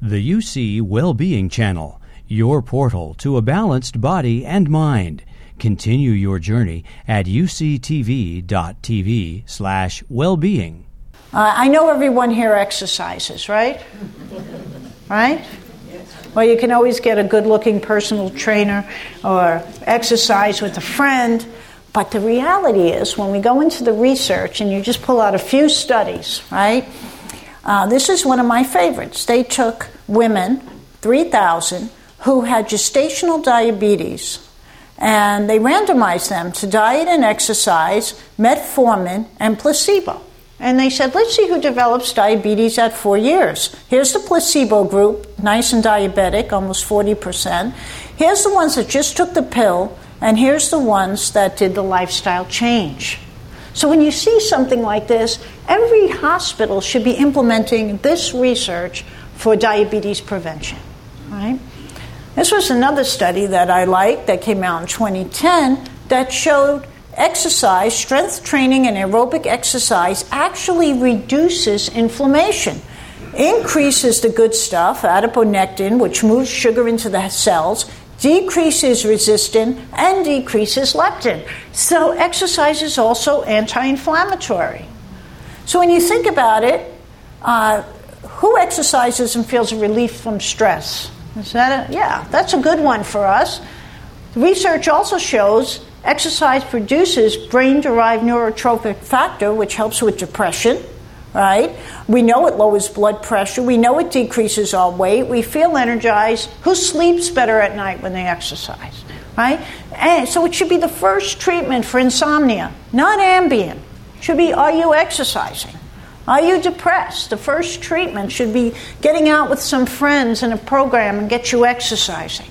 The UC Wellbeing Channel, your portal to a balanced body and mind. Continue your journey at uctv.tv slash wellbeing. Uh, I know everyone here exercises, right? right? Well, you can always get a good looking personal trainer or exercise with a friend. But the reality is, when we go into the research and you just pull out a few studies, right? Uh, this is one of my favorites. They took women, 3,000, who had gestational diabetes, and they randomized them to diet and exercise, metformin, and placebo. And they said, let's see who develops diabetes at four years. Here's the placebo group, nice and diabetic, almost 40%. Here's the ones that just took the pill, and here's the ones that did the lifestyle change. So when you see something like this, every hospital should be implementing this research for diabetes prevention. Right? This was another study that I liked that came out in 2010 that showed exercise, strength training, and aerobic exercise actually reduces inflammation, increases the good stuff, adiponectin, which moves sugar into the cells, decreases resistin, and decreases leptin. So, exercise is also anti inflammatory. So, when you think about it, uh, who exercises and feels relief from stress? Is that a, yeah, that's a good one for us. Research also shows exercise produces brain derived neurotrophic factor, which helps with depression right? We know it lowers blood pressure. We know it decreases our weight. We feel energized. Who sleeps better at night when they exercise, right? And so it should be the first treatment for insomnia, not Ambien. It should be are you exercising? Are you depressed? The first treatment should be getting out with some friends in a program and get you exercising.